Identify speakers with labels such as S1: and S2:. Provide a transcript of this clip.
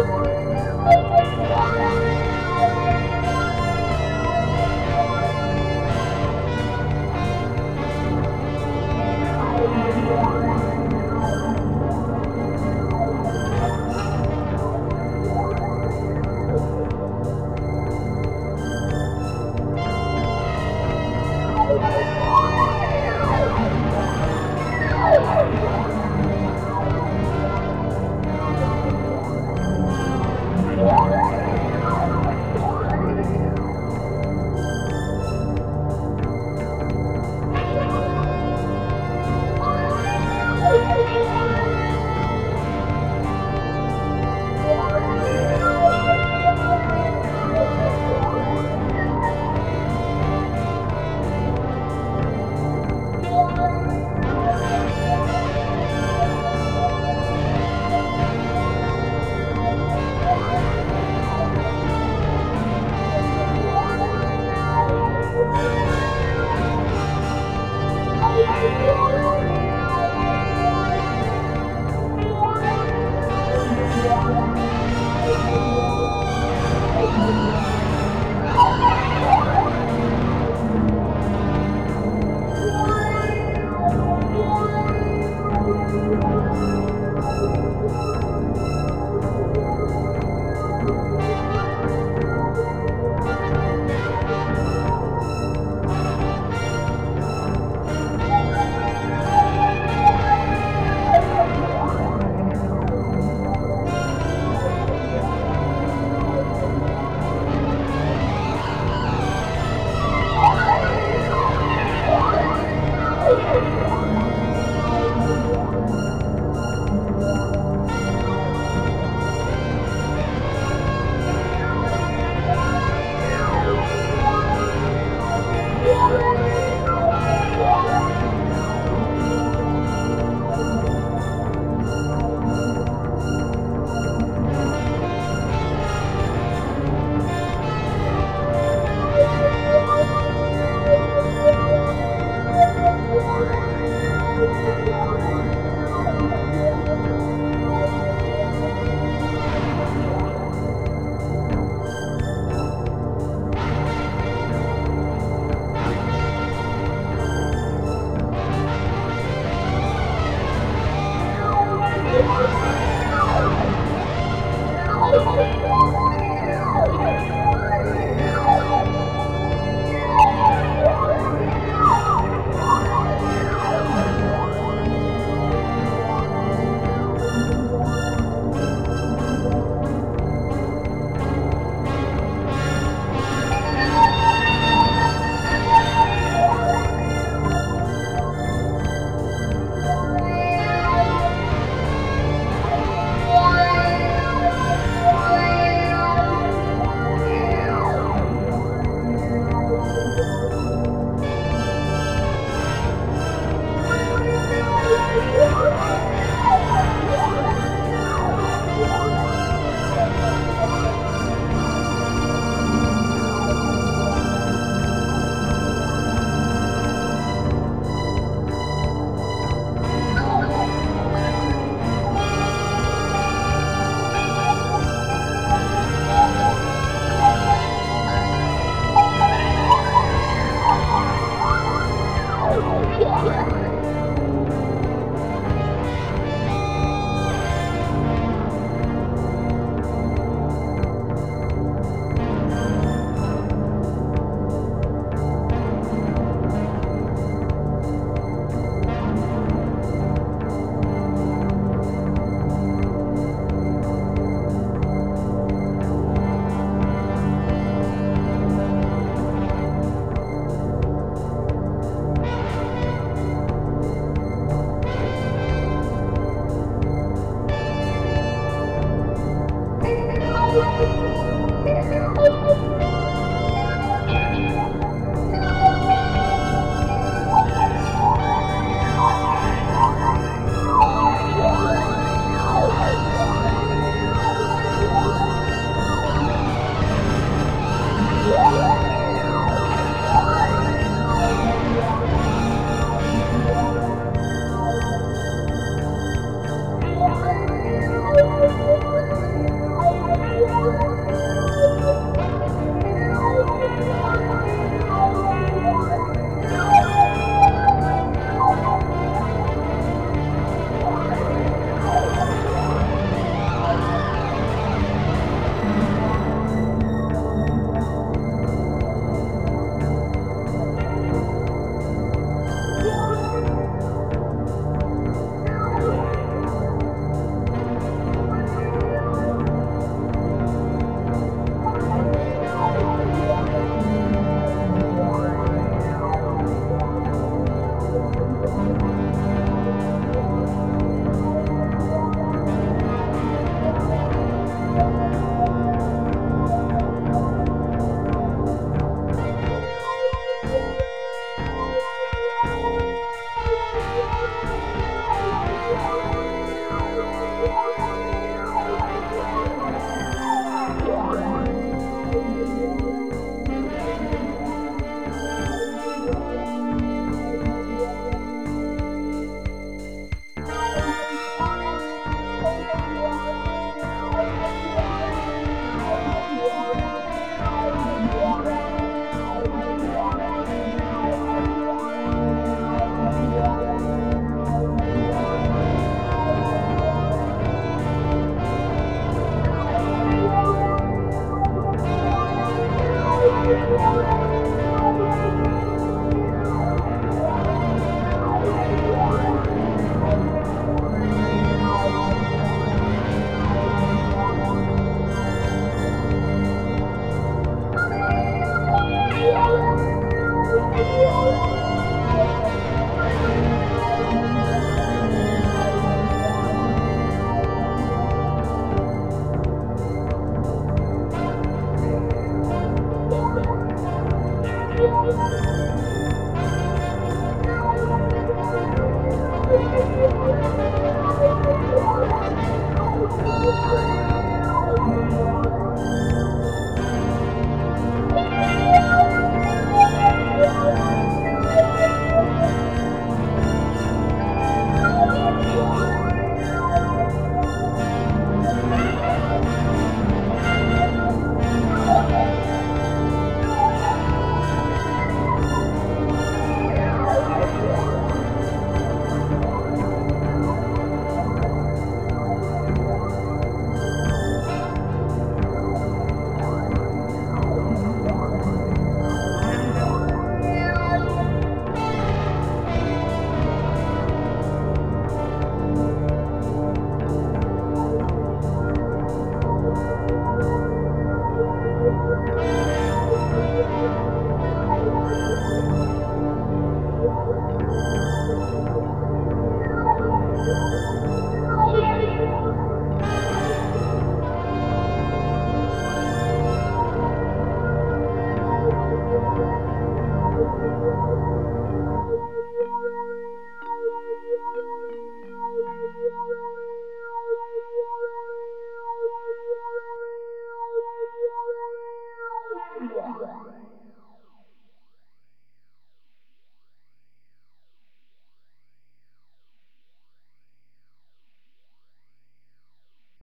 S1: Oh, 的吗？